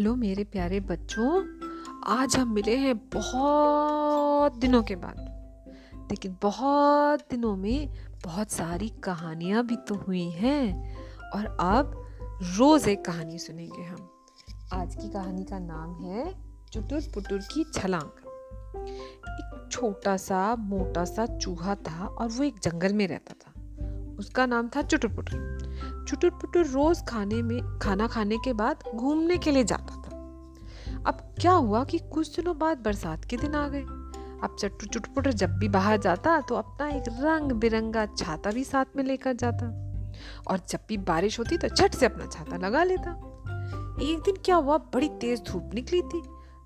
Hello मेरे प्यारे बच्चों, आज हम मिले हैं बहुत दिनों के बाद। लेकिन बहुत दिनों में बहुत सारी कहानियाँ भी तो हुई हैं और अब रोज एक कहानी सुनेंगे हम। आज की कहानी का नाम है चुटुर पुटुर की छलांग। एक छोटा सा, मोटा सा चूहा था और वो एक जंगल में रहता था। उसका नाम था चुटुर पुटुर। चुटुर पुटुर रोज खाने में, खाना खाने के बाद घूमने के लिए जाता था। अब क्या हुआ कि कुछ दिनों बाद बरसात के दिन आ गए। अब चट्टू चुटपुटर जब भी बाहर जाता तो अपना एक रंग बिरंगा छाता भी साथ में लेकर जाता। और जब भी बारिश होती तो झट से अपना छाता लगा लेता। एक दिन क्या हुआ, बड़ी तेज धूप निकली थी।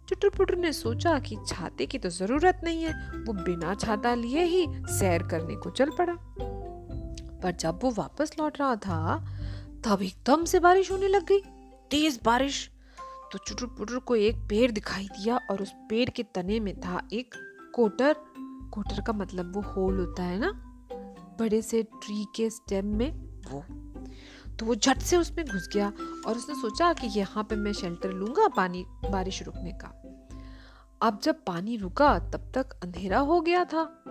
चुटुर ने सोचा कि छाते की तो ज़रूरत नहीं है, वो बिना छाता लिए ही सैर करने को चल पड़ा। पर जब वो वापस लौट रहा था, तब एकदम से बारिश होने लग गई। तेज बारिश। तो चुटुर पुटुर को एक पेड़ दिखाई दिया और उस पेड़ के तने में था एक कोटर। कोटर का मतलब वो होल होता है ना? बड़े से ट्री के स्टेम में वो। तो वो झट से उसमें घुस गया और उसने सोचा कि यहाँ पे मैं शेल्टर लूँगा पानी, बारिश रुकने का। अब जब पानी रुका, तब तक अंधेरा हो गया था।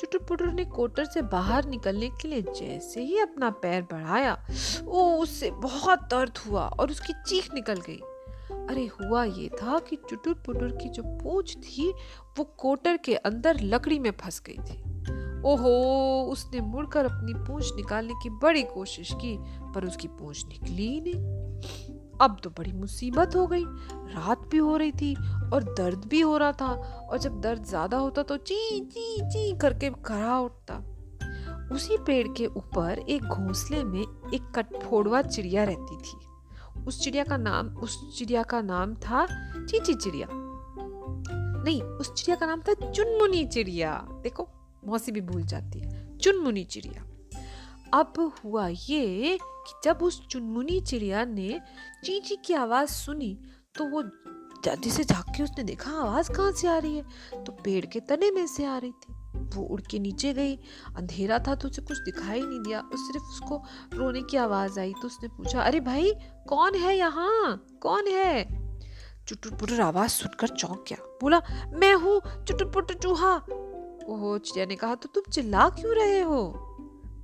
चुटुपुटर ने कोटर से बाहर निकलने के लिए जैसे ही अपना पैर बढ़ाया, ओ, उससे बहुत दर्द हुआ और उसकी चीख निकल गई। अरे, हुआ ये था कि चुटुर की जो पूछ थी, वो कोटर के अंदर लकड़ी में फंस गई थी। ओहो, उसने मुड़कर अपनी पूंछ निकालने की बड़ी कोशिश की, पर उसकी पूंछ निकली ही नहीं। अब तो बड़ी मुसीबत हो गई। रात भी हो रही थी और दर्द भी हो रहा था। और जब दर्द ज़्यादा होता तो ची ची ची करके खड़ा उठता। उसी पेड़ के ऊपर एक घोंसले में एक कटफोड़वा चिड़िया रहती थी। उस चिड़िया का नाम, उस चिड़िया का नाम था चीची चिड़िया। नहीं, उस चिड़िया का नाम था चुनमुनी चिड़िया। देखो, मौसी भी भूल जाती है। चुनमुनी चिड़िया। अब हुआ ये कि जब उस चुनमुनी चिड़िया ने चीची की आवाज़ सुनी तो वो जिसे झाँक के उसने देखा, आवाज़ कहाँ से आ रही है? तो पेड़ के तने में से आ रही थी। वो उड़ के नीचे गई। अंधेरा था तो उसे कुछ दिखाई नहीं दिया। उस सिर्फ़ उसको रोने की आवाज़ आई तो उसने पूछा, अरे भाई, कौन है यहाँ? कौन है? चुटुर पुटर आवाज़ सुनकर चौंक गया। बोला, मैं हूँ चुटुर पुटर चूहा। ओहो, चिड़िया ने कहा तो तुम चिल्ला क्यों रहे हो?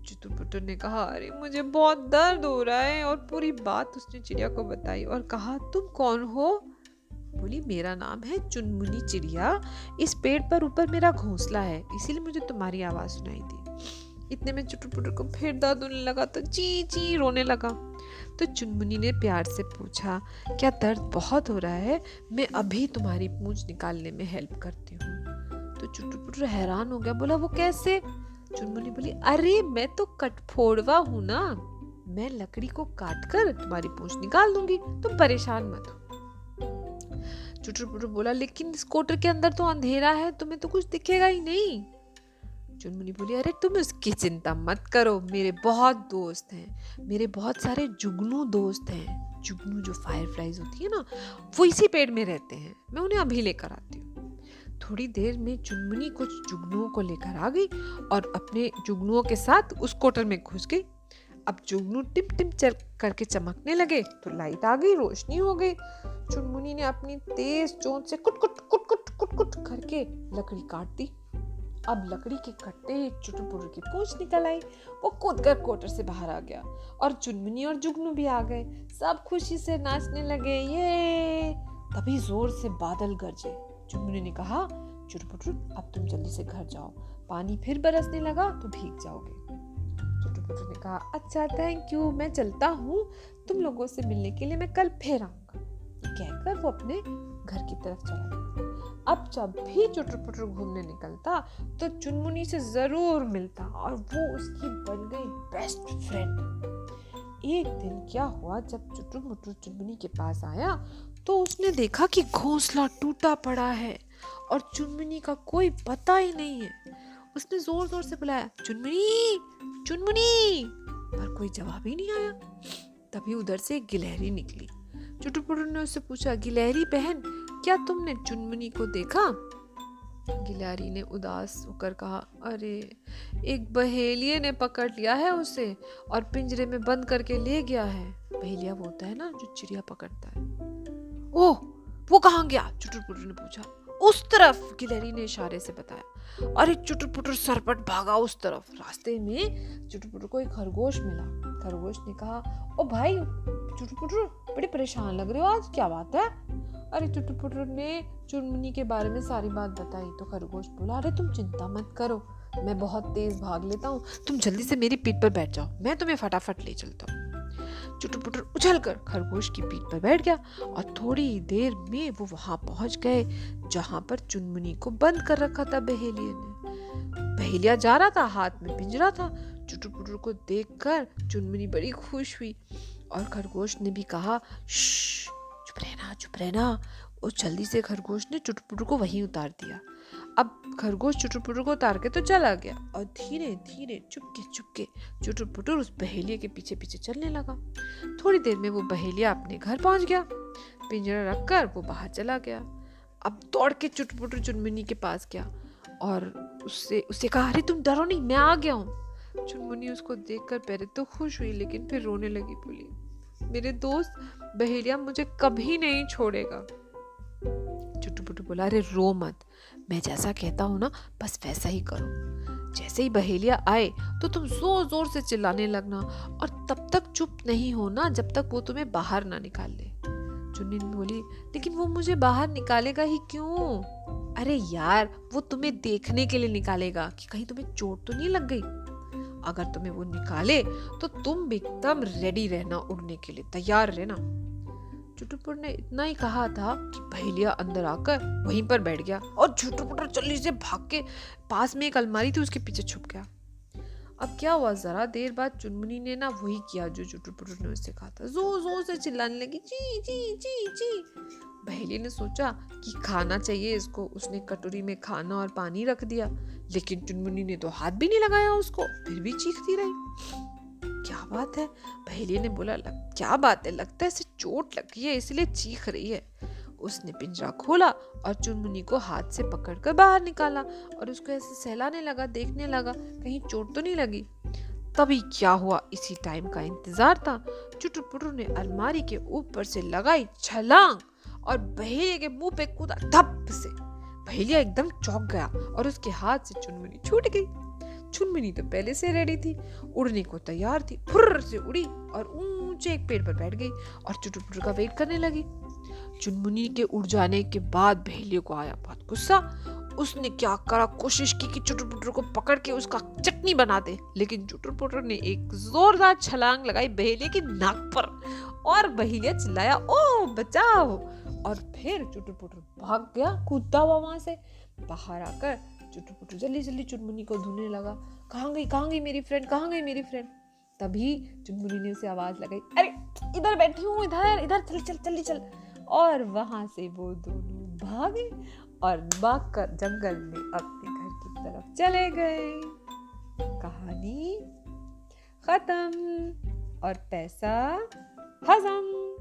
चितुर पुटुर ने कहा, अरे, मुझे बहुत दर्द हो रहा है और पूरी बात उसने चिड़िया को बताई और कहा, तुम कौन हो? बोली, मेरा नाम है चुनमुनी चिड़िया। इस पेड़ पर ऊपर मेरा घोंसला है, इसीलिए मुझे तुम्हारी आवाज़ सुनाई थी इतने में चुटुर पुटुर को फिर दर्द होने लगा तो ची ची रोने लगा। तो चुनमुनी ने प्यार से पूछा, क्या दर्द बहुत हो रहा है? मैं अभी तुम्हारी पूंछ निकालने में हेल्प करती हूँ। तो चुटुर पुटुर हैरान हो गया, बोला, वो कैसे? चुनमुनी बोली, अरे, मैं तो कटफोड़वा हूँ ना। मैं लकड़ी को काट कर तुम्हारी पूंछ निकाल दूँगी, तुम परेशान मत हो। चुटुर पुटुर बोला लेकिन इस कोटर के अंदर तो अंधेरा है, तुम्हें तो कुछ दिखेगा ही नहीं। चुनमुनी बोली, अरे तुम उसकी चिंता मत करो, मेरे बहुत दोस्त हैं, मेरे बहुत सारे जुगनू दोस्त हैं। जुगनू जो फायर फ्लाइज होती है ना, वो इसी पेड़ में रहते हैं, मैं उन्हें अभी लेकर आती हूँ। थोड़ी देर में चुनमुनी कुछ जुगनुओं को लेकर आ गई और अपने जुगनुओं के साथ उस कोटर में घुस गई। अब जुगनू टिम टिम चल करके चमकने लगे तो लाइट आ गई, रोशनी हो गई। चुनमुनी ने अपनी तेज चोंच से कुट कुट कुट कुट कुट कुट करके लकड़ी काट दी। अब लकड़ी के कट्टे ही चुटपुर की पूछ निकल आई। वो कूद कर कोटर से बाहर आ गया और चुनमुनी और जुगनू भी आ गए। सब खुशी से नाचने लगे, ये! तभी ज़ोर से बादल गरजे। चुनमुनी ने कहा चुटपुटुर अब तुम जल्दी से घर जाओ। पानी फिर बरसने लगा तो भीग जाओगे। चुटपुटुर ने कहा अच्छा थैंक यू मैं चलता हूँ। तुम लोगों से मिलने के लिए मैं कल फिर आऊँगा कहकर वो अपने घर की तरफ़ चला गया। अब जब भी चुटर पुटर घूमने निकलता तो चुनमुनी से ज़रूर मिलता और वो उसकी बन गई बेस्ट फ्रेंड एक दिन क्या हुआ, जब चुटुर मुटुर चुनमुनी के पास आया तो उसने देखा कि घोंसला टूटा पड़ा है और चुनमुनी का कोई पता ही नहीं है। उसने ज़ोर ज़ोर से बुलाया, चुनमुनी चुनमुनी! पर कोई जवाब ही नहीं आया। तभी उधर से गिलहरी निकली। चुटुर ने उससे पूछा, गिलहरी बहन, क्या तुमने चुनमुनी को देखा? गिलहरी ने उदास होकर कहा, अरे, एक बहेलिए ने पकड़ लिया है उसे और पिंजरे में बंद करके ले गया है। बहेलिया वो होता है ना, जो चिड़िया पकड़ता है। ओह, वो कहाँ गया? चुटुर पुटुर ने पूछा। उस तरफ़, गिलहरी ने इशारे से बताया। अरे चुटुर पुटुर सरपट भागा उस तरफ़। रास्ते में चुटुर पुटुर को एक खरगोश मिला। खरगोश ने कहा, ओ भाई चुटुर पुटुर बड़े परेशान लग रहे हो आज? क्या बात है? अरे चुटुर पुटुर ने चुनमुनी के बारे में सारी बात बताई तो खरगोश बोला, अरे तुम चिंता मत करो, मैं बहुत तेज भाग लेता हूँ। तुम जल्दी से मेरी पीठ पर बैठ जाओ, मैं तुम्हें फटाफट ले चलता हूँ। चुटुर पुटुर उछल कर खरगोश की पीठ पर बैठ गया और थोड़ी देर में वो वहाँ पहुँच गए, जहाँ पर चुनमुनी को बंद कर रखा था बहेलिया ने। बहेलिया जा रहा था, हाथ में पिंजरा था। चुटुर पुटुर को देखकर चुनमुनी बड़ी खुश हुई। और खरगोश ने भी कहा चुप रहना चुप रहना। और जल्दी से खरगोश ने चुटुर पुटुर को वहीं उतार दिया। अब खरगोश चुटुरपुटुर को उतार के तो चला गया और धीरे धीरे, चुपके चुपके चुटुर पुटुर उस बहेलिया के पीछे पीछे चलने लगा। थोड़ी देर में वो बहेलिया अपने घर पहुँच गया। पिंजरा रखकर वो बाहर चला गया। अब दौड़ के चुटुर पुटुर चुनमुनी के पास गया और उससे उससे कहा, अरे तुम डरो नहीं, मैं आ गया हूँ। चुनमुनी उसको देखकर पहले तो खुश हुई, लेकिन फिर रोने लगी बोली, मेरे दोस्त, बहेलिया मुझे कभी नहीं छोड़ेगा. बोला, अरे, रो मत। मैं जैसा कहता हूँ ना, बस वैसा ही करो। जैसे ही बहेलिया आए तो तुम ज़ोर ज़ोर से चिल्लाने लगना और तब तक चुप नहीं होना जब तक वो तुम्हें बाहर ना निकाल ले चुन्नी बोली, लेकिन वो मुझे बाहर निकालेगा ही क्यों? अरे यार, वो तुम्हें देखने के लिए निकालेगा, कि कहीं तुम्हें चोट तो नहीं लग गई? अगर तुम्हें वो निकाले तो तुम एकदम रेडी रहना उड़ने के लिए, तैयार रहना। चुटुपुर ने इतना ही कहा था कि भैलिया अंदर आकर वहीं पर बैठ गया और चुटुपुटर जल्दी से भाग के पास में एक अलमारी थी, उसके पीछे छुप गया। अब क्या हुआ, जरा देर बाद चुनमुनी ने ना वही किया जो चुटुपुटर ने उससे कहा था। ज़ोर ज़ोर से चिल्लाने लगी, जी जी जी जी। बहेली ने सोचा कि खाना चाहिए इसको। उसने कटोरी में खाना और पानी रख दिया लेकिन चुनमुनी ने तो हाथ भी नहीं लगाया उसको फिर भी चीखती रही। क्या बात है? पहली ने बोला लग, क्या बात है? लगता है इसे चोट लगी है इसलिए चीख रही है। उसने पिंजरा खोला और चुनमुनी को हाथ से पकड़कर बाहर निकाला और उसको ऐसे सहलाने लगा देखने लगा कहीं चोट तो नहीं लगी। तभी क्या हुआ? इसी टाइम का इंतज़ार था। चुटुर पुटुर ने अलमारी के ऊपर से लगाई छलांग और बहेलिया के मुँह पे कूदा धप से। बहेलिया एकदम चौंक गया और उसके हाथ से चुनमुनी छूट गई। चुनमिनी तो पहले से रेडी थी, उड़ने को तैयार थी, फुर्र से उड़ी और ऊँचे एक पेड़ पर बैठ गई और चुटुर पुटुर का वेट करने लगी। चुनमुनी के उड़ जाने के बाद बहेलियों को आया बहुत गुस्सा। उसने क्या करा, कोशिश की कि चुटुर पुटुर को पकड़ के उसका चटनी बना दे, लेकिन चुटुर पुटुर ने एक जोरदार छलांग लगाई बहेलिया की नाक पर और बहेलिया चिल्लाया, ओ, बचाओ। और फिर चुटुर पुटुर भाग गया कूदता हुआ वहाँ से। बाहर आकर चुटू पुटू जल्दी जल्दी चुनमुनी को ढूँढने लगा। कहाँ गई कहाँ गई मेरी फ्रेंड कहाँ गई मेरी फ्रेंड तभी चुनमुनी ने उसे आवाज़ लगाई, अरे, इधर बैठी हूँ, इधर इधर, चल चल जल्दी चल। और वहाँ से वो दोनों भागे और भाग कर जंगल में अपने घर की तरफ़ चले गए। कहानी खत्म। और पैसा Hazan!